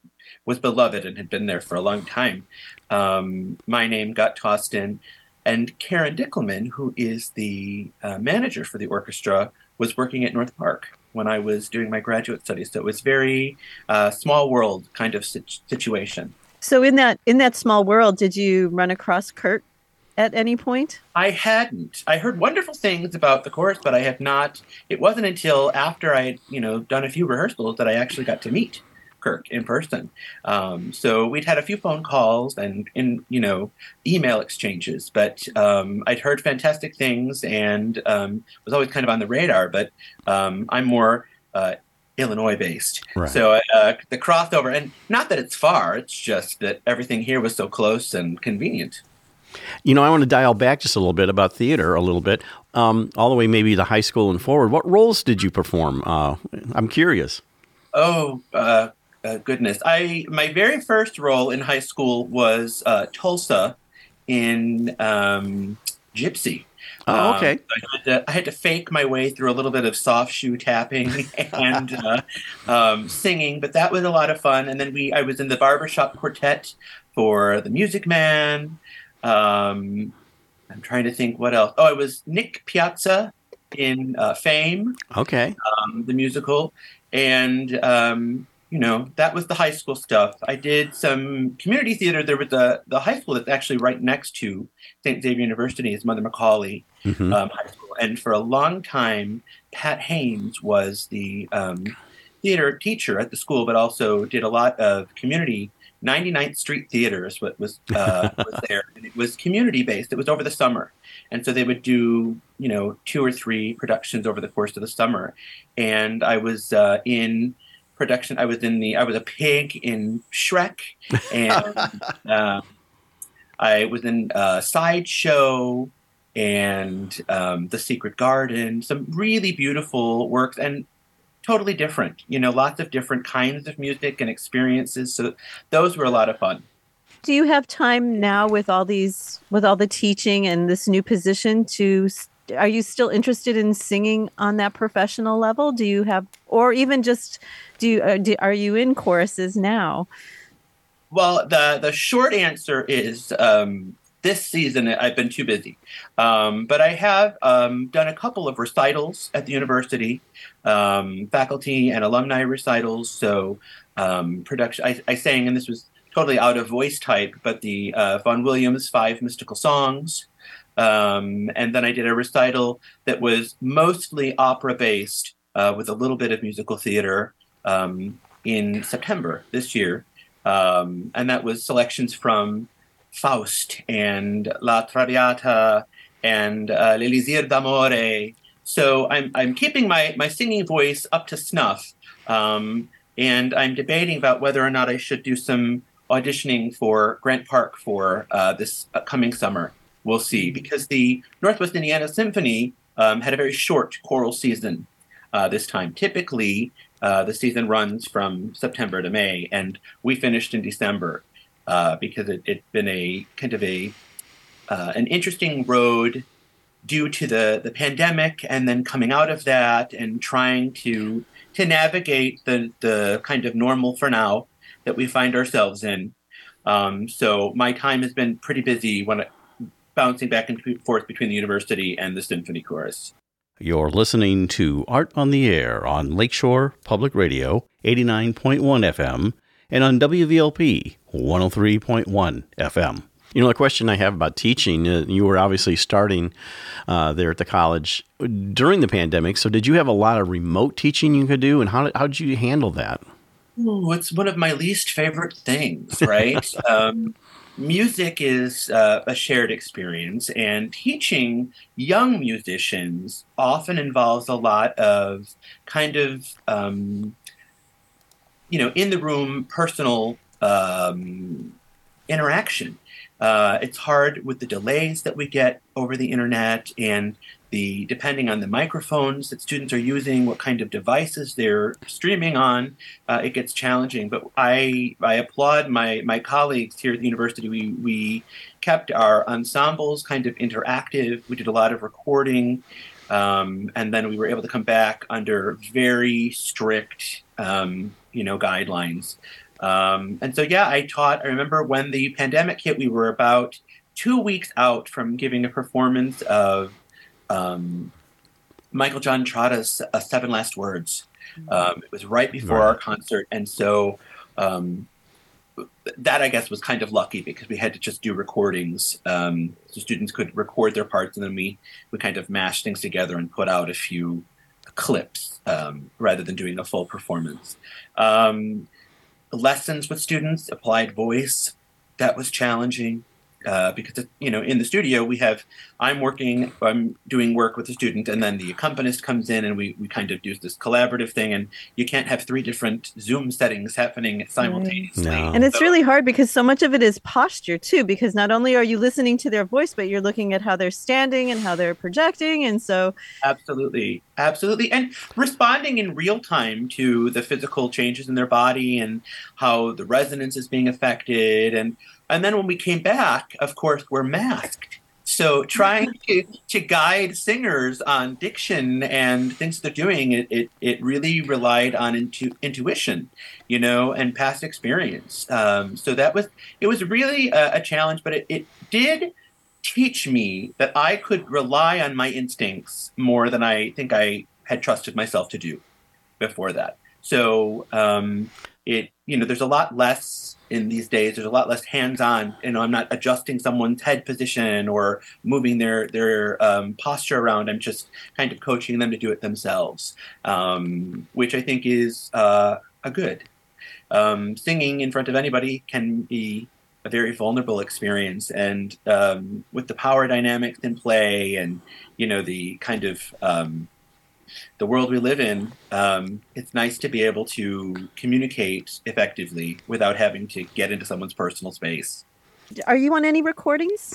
was beloved and had been there for a long time, um, my name got tossed in. And Karen Dickelman, who is the uh, manager for the orchestra, was working at North Park when I was doing my graduate studies. So it was very uh, small world kind of sit- situation. So in that in that small world, did you run across Kirk at any point? I hadn't. I heard wonderful things about the course, but I had not. It wasn't until after I had, you know, done a few rehearsals that I actually got to meet Kirk in person. Um, so we'd had a few phone calls and, in you know, email exchanges, but um, I'd heard fantastic things and um, was always kind of on the radar. But um, I'm more. Uh, Illinois based. Right. So uh, the crossover, and not that it's far, it's just that everything here was so close and convenient. You know, I want to dial back just a little bit about theater, a little bit, um, all the way maybe to high school and forward. What roles did you perform? Uh, I'm curious. Oh, uh, uh, goodness! I my very first role in high school was uh, Tulsa in um, Gypsy. Oh, Um, okay. I, had to, I had to fake my way through a little bit of soft shoe tapping and uh, um, singing, but that was a lot of fun. And then we, I was in the barbershop quartet for The Music Man. Um, I'm trying to think what else. Oh, I was Nick Piazza in uh, Fame Okay. um, the musical, and um, you know that was the high school stuff. I did some community theater. There was a the high school that's actually right next to St. Xavier University is Mother McAuley Mhm. um, High School, and for a long time, Pat Haynes was the um, theater teacher at the school, but also did a lot of community. 99th Street Theater is what was uh, was there. And it was community based. It was over the summer, and so they would do you know two or three productions over the course of the summer. And I was uh, in production. I was in the. I was a pig in Shrek, and uh, I was in uh, Sideshow and um, The Secret Garden. Some really beautiful works and totally different. You know, lots of different kinds of music and experiences. So those were a lot of fun. Do you have time now with all these with all the teaching and this new position to s- are you still interested in singing on that professional level? Do you have or even just do you uh, do, are you in choruses now? Well, the the short answer is um, this season I've been too busy, um, but I have um, done a couple of recitals at the university, um, faculty and alumni recitals. So um, production, I, I sang, and this was totally out of voice type, but the uh, Vaughan Williams Five Mystical Songs. Um, and then I did a recital that was mostly opera based uh, with a little bit of musical theater um, in September this year. Um, and that was selections from Faust and La Traviata and uh, L'Elisir d'Amore. So I'm, I'm keeping my, my singing voice up to snuff. Um, and I'm debating about whether or not I should do some auditioning for Grant Park for uh, this coming summer. We'll see because the Northwest Indiana Symphony um, had a very short choral season uh, this time. Typically, uh, the season runs from September to May, and we finished in December uh, because it, had been a kind of a uh, an interesting road due to the the pandemic, and then coming out of that and trying to to navigate the the kind of normal for now that we find ourselves in. Um, so my time has been pretty busy when bouncing back and forth between the university and the symphony chorus. You're listening to Art on the Air on Lakeshore Public Radio 89.1 FM and on WVLP 103.1 FM. You know, the question I have about teaching, uh, you were obviously starting uh, there at the college during the pandemic. So, did you have a lot of remote teaching you could do, and how did, how did you handle that? Ooh, it's one of my least favorite things, right? um, music is uh, a shared experience, and teaching young musicians often involves a lot of kind of, um, you know, in the room personal um, interaction. Uh, it's hard with the delays that we get over the internet and the depending on the microphones that students are using, what kind of devices they're streaming on, uh, it gets challenging. But I I applaud my my colleagues here at the university. We we kept our ensembles kind of interactive. We did a lot of recording. Um, and then we were able to come back under very strict, um, you know, guidelines. Um, and so, yeah, I taught. I remember when the pandemic hit, we were about two weeks out from giving a performance of um, Michael John Trotta's uh, Seven Last Words. Mm-hmm. Um, it was right before right. our concert, and so um, that I guess was kind of lucky because we had to just do recordings, um, so students could record their parts, and then we we kind of mashed things together and put out a few clips um, rather than doing a full performance. Um, lessons with students, applied voice, that was challenging uh, because you know in the studio we have I'm working I'm doing work with a student and then the accompanist comes in and we, we kind of do this collaborative thing and you can't have three different Zoom settings happening simultaneously. No. And it's so, really hard because so much of it is posture too because not only are you listening to their voice but you're looking at how they're standing and how they're projecting and so absolutely absolutely and responding in real time to the physical changes in their body and how the resonance is being affected and and then when we came back, of course, we're masked. So trying to, to guide singers on diction and things they're doing, it, it, it really relied on intu- intuition, you know, and past experience. Um, so that was, it was really a, a challenge, but it, it did teach me that I could rely on my instincts more than I think I had trusted myself to do before that. So um, it, you know, there's a lot less in these days. There's a lot less hands-on. You know i'm not adjusting someone's head position or moving their their um, posture around. I'm just kind of coaching them to do it themselves um, which i think is uh, a good. Um, singing in front of anybody can be a very vulnerable experience. And um, with the power dynamics in play and you know the kind of um, the world we live in, um, it's nice to be able to communicate effectively without having to get into someone's personal space. Are you on any recordings?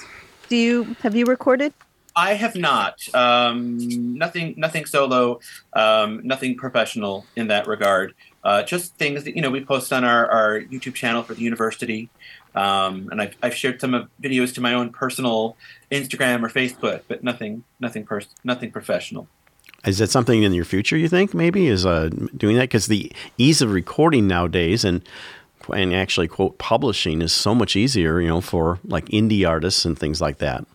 Do you have you recorded? I have not. Um, nothing, nothing solo, um, nothing professional in that regard. Uh, just things that you know we post on our, our YouTube channel for the university, um, and I've, I've shared some of videos to my own personal Instagram or Facebook, but nothing, nothing, pers- nothing professional. Is that something in your future you think maybe is uh, doing that? Because the ease of recording nowadays and and actually quote publishing is so much easier, you know, for like indie artists and things like that.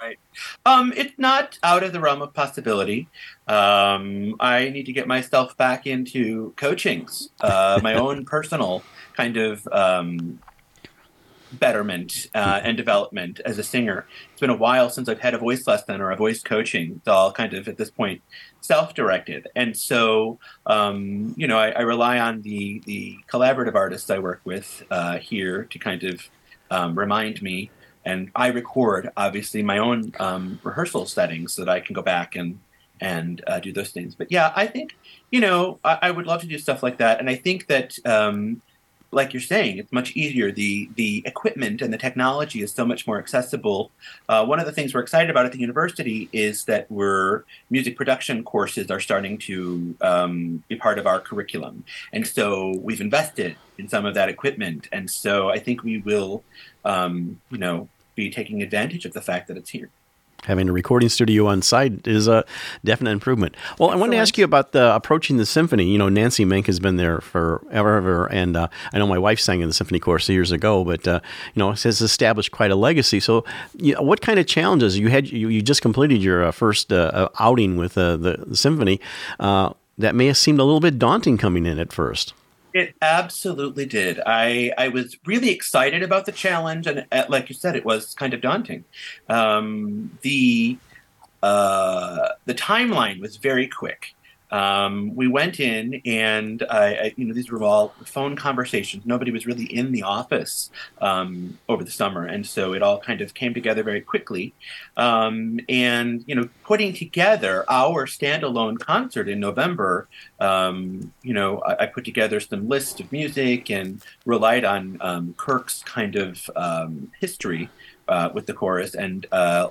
Right. Um, it's not out of the realm of possibility. Um, I need to get myself back into coachings, uh, my own personal kind of um, betterment uh, and development as a singer. It's been a while since I've had a voice lesson or a voice coaching. It's all kind of at this point self-directed, and so um, you know I, I, rely on the the collaborative artists I work with uh, here to kind of um, remind me. And I record obviously my own um, rehearsal settings so that I can go back and and uh, do those things. But yeah, I think you know I, I, would love to do stuff like that, and I think that um, like you're saying, it's much easier. The the equipment and the technology is so much more accessible. Uh, one of the things we're excited about at the university is that we're music production courses are starting to um, be part of our curriculum, and so we've invested in some of that equipment, and so I think we will, um, you know, be taking advantage of the fact that it's here having a recording studio on site is a definite improvement. Well, I want to ask you about the approaching the symphony. You know, Nancy Menk has been there forever, and uh, I know my wife sang in the symphony chorus years ago, but uh, you know, has established quite a legacy. So, you know, what kind of challenges you had? You, you just completed your uh, first uh, uh, outing with uh, the, the, symphony. that may have seemed a little bit daunting coming in at first. It absolutely did. I I was really excited about the challenge, and uh, like you said, it was kind of daunting. Um, the uh, the timeline was very quick. Um, we went in, and I, I, you know, these were all phone conversations. Nobody was really in the office um, over the summer, and so it all kind of came together very quickly. Um, and you know, putting together our standalone concert in November, um, you know, I, I, put together some list of music and relied on um, Kirk's kind of um, history uh, with the chorus and. Uh,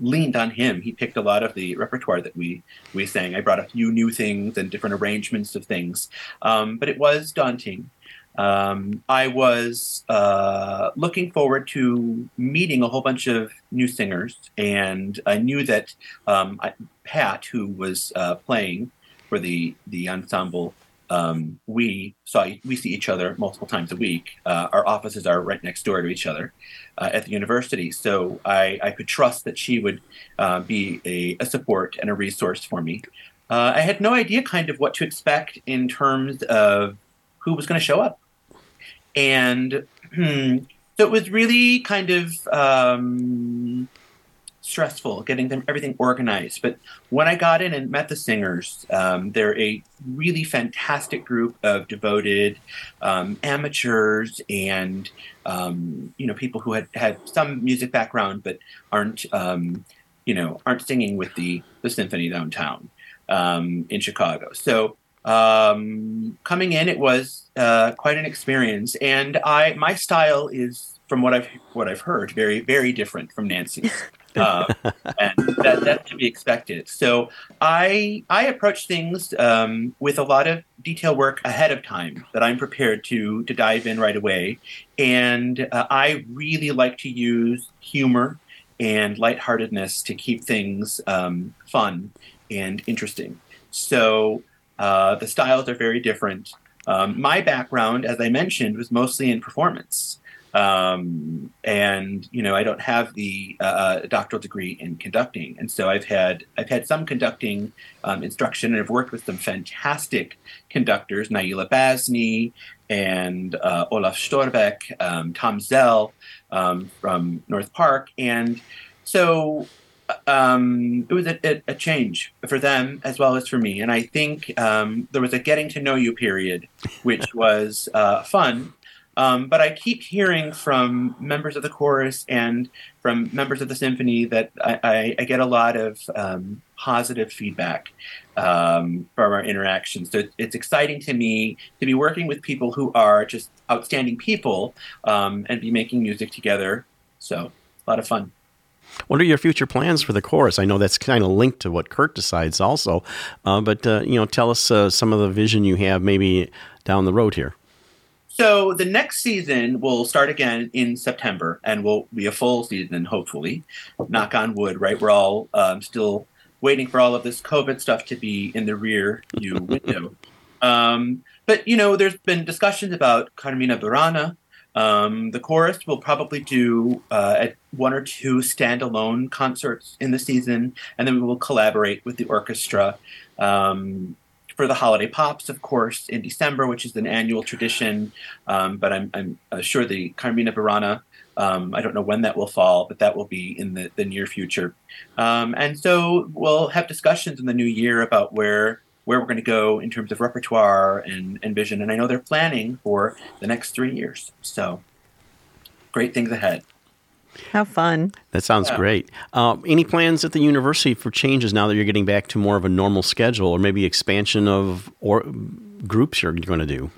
leaned on him. He picked a lot of the repertoire that we we sang. I brought a few new things and different arrangements of things, um, but it was daunting. Um, I was uh, looking forward to meeting a whole bunch of new singers, and I knew that um, I, Pat, who was uh, playing for the the ensemble, um, we saw we see each other multiple times a week. Uh, our offices are right next door to each other uh, at the university, so I, I, could trust that she would uh, be a, a, support and a resource for me. Uh, I had no idea kind of what to expect in terms of who was going to show up, and so it was really kind of. Um, stressful getting them everything organized. But when I got in and met the singers, um, they're a really fantastic group of devoted um, amateurs and um, you know people who had had some music background but aren't um, you know aren't singing with the the symphony downtown um, in Chicago. So. Um, coming in, it was uh, quite an experience, and I my style is from what I've what I've heard very very different from Nancy's uh, and that, that's to be expected. So I I approach things um, with a lot of detail work ahead of time that I'm prepared to to dive in right away, and uh, I really like to use humor and lightheartedness to keep things um, fun and interesting. So uh, the styles are very different. Um, my background, as I mentioned, was mostly in performance. Um, and you know, I don't have the uh, uh, doctoral degree in conducting, and so I've had I've had some conducting um, instruction, and I've worked with some fantastic conductors, Naila Basni and uh, Olaf Storbeck, um, Tom Zell um, from North Park, and so um, it was a, a, change for them as well as for me. And I think um, there was a getting to know you period, which was uh, fun um, but I keep hearing from members of the chorus and from members of the symphony that I, I, I get a lot of um, positive feedback um, from our interactions. So it's exciting to me to be working with people who are just outstanding people um, and be making music together. So a lot of fun. What are your future plans for the chorus? I know that's kind of linked to what Kirk decides, also. Uh, but uh, you know, tell us uh, some of the vision you have, maybe down the road here. So the next season will start again in September and will be a full season, hopefully. Knock on wood, right? We're all um, still waiting for all of this COVID stuff to be in the rear view window. Um, but you know, there's been discussions about Carmina Burana. Um, the chorus will probably do uh, one or two standalone concerts in the season, and then we will collaborate with the orchestra. Um, for the holiday pops, of course, in December, which is an annual tradition. Um, but I'm, I'm uh, sure the Carmina Burana, um, I don't know when that will fall, but that will be in the, the near future. Um, and so we'll have discussions in the new year about where where we're going to go in terms of repertoire and, and vision. And I know they're planning for the next three years. So great things ahead. How fun. That sounds yeah. great. Uh, any plans at the university for changes now that you're getting back to more of a normal schedule or maybe expansion of or groups you're going to do?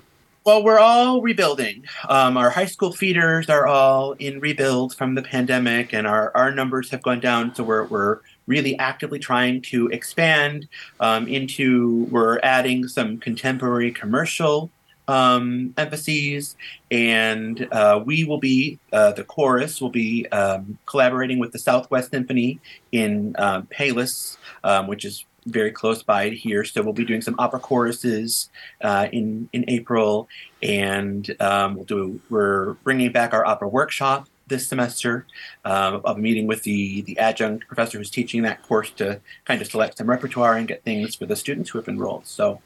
Well, we're all rebuilding. Um, our high school feeders are all in rebuild from the pandemic, and our, our numbers have gone down. So we're, we're really actively trying to expand um, into, we're adding some contemporary commercial um, emphases, and uh, we will be, uh, the chorus will be um, collaborating with the Southwest Symphony in uh, Palos, um, which is very close by here. So we'll be doing some opera choruses uh, in in April, and um, we'll do. We're bringing back our opera workshop this semester. Um, I'll meeting with the the adjunct professor who's teaching that course to kind of select some repertoire and get things for the students who have enrolled. So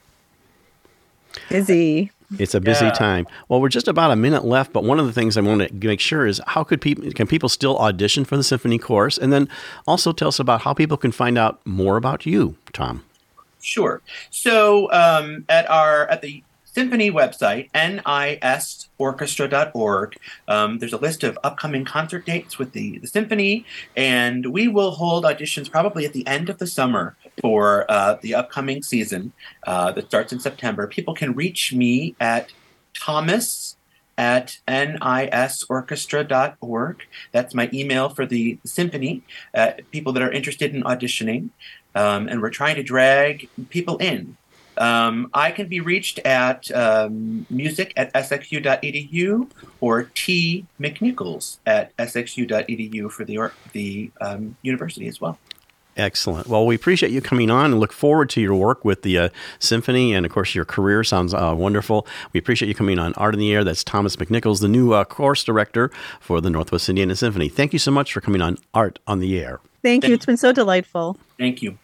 Busy. It's a busy Yeah. time. Well, we're just about a minute left, but one of the things I want to make sure is how could people can people still audition for the symphony course, and then also tell us about how people can find out more about you, Tom. Sure. So um, at our at the symphony website, nisorchestra.org, um, there's a list of upcoming concert dates with the, the symphony, and we will hold auditions probably at the end of the summer for uh, the upcoming season uh, that starts in September. People can reach me at Thomas at nisorchestra.org. That's my email for the symphony. Uh, people that are interested in auditioning um, and we're trying to drag people in. Um, I can be reached at um, music at sxu.edu or T McNichols at sxu.edu for the or- the um, university as well. Excellent. Well, we appreciate you coming on and look forward to your work with the uh, symphony. And of course, your career sounds uh, wonderful. We appreciate you coming on Art in the Air. That's Thomas McNichols, the new uh, course director for the Northwest Indiana Symphony. Thank you so much for coming on Art on the Air. Thank you. It's been so delightful. Thank you.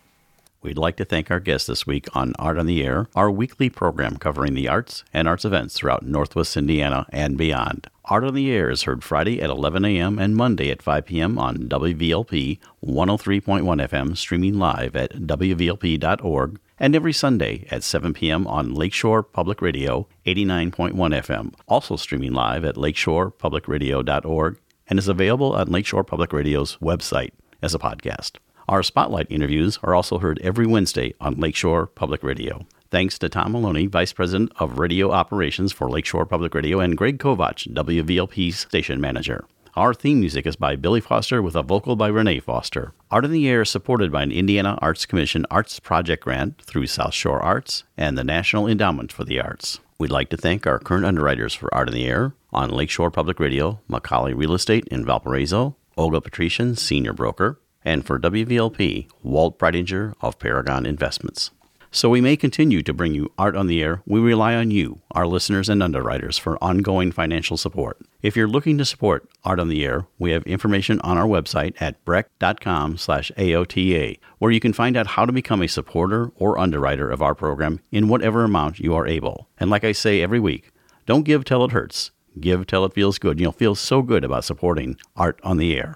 We'd like to thank our guests this week on Art on the Air, our weekly program covering the arts and arts events throughout Northwest Indiana and beyond. Art on the Air is heard Friday at 11 a.m. and Monday at 5 p.m. on WVLP 103.1 FM, streaming live at WVLP.org, and every Sunday at 7 p.m. on Lakeshore Public Radio 89.1 FM, also streaming live at lakeshorepublicradio.org, and is available on Lakeshore Public Radio's website as a podcast. Our spotlight interviews are also heard every Wednesday on Lakeshore Public Radio. Thanks to Tom Maloney, Vice President of Radio Operations for Lakeshore Public Radio, and Greg Kovach, WVLP's station manager. Our theme music is by Billy Foster with a vocal by Renee Foster. Art in the Air is supported by an Indiana Arts Commission Arts Project grant through South Shore Arts and the National Endowment for the Arts. We'd like to thank our current underwriters for Art in the Air on Lakeshore Public Radio, McColly Real Estate in Valparaiso, Olga Patrician, Senior Broker, and for WVLP, Walt Breidinger of Paragon Investments. So we may continue to bring you Art on the Air. We rely on you, our listeners and underwriters, for ongoing financial support. If you're looking to support Art on the Air, we have information on our website at brech.com slash AOTA, where you can find out how to become a supporter or underwriter of our program in whatever amount you are able. And like I say every week, don't give till it hurts. Give till it feels good. And you'll feel so good about supporting Art on the Air.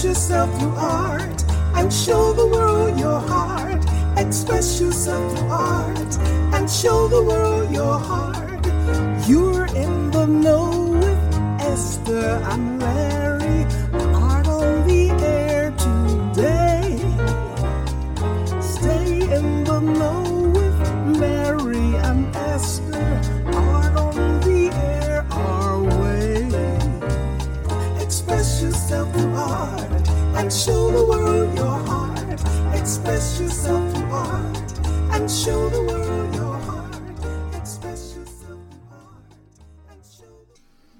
Express yourself through art and show the world your heart. Express yourself through art and show the world your heart. You're in the know with Esther and Larry. And show the world your heart. Express yourself through art and show the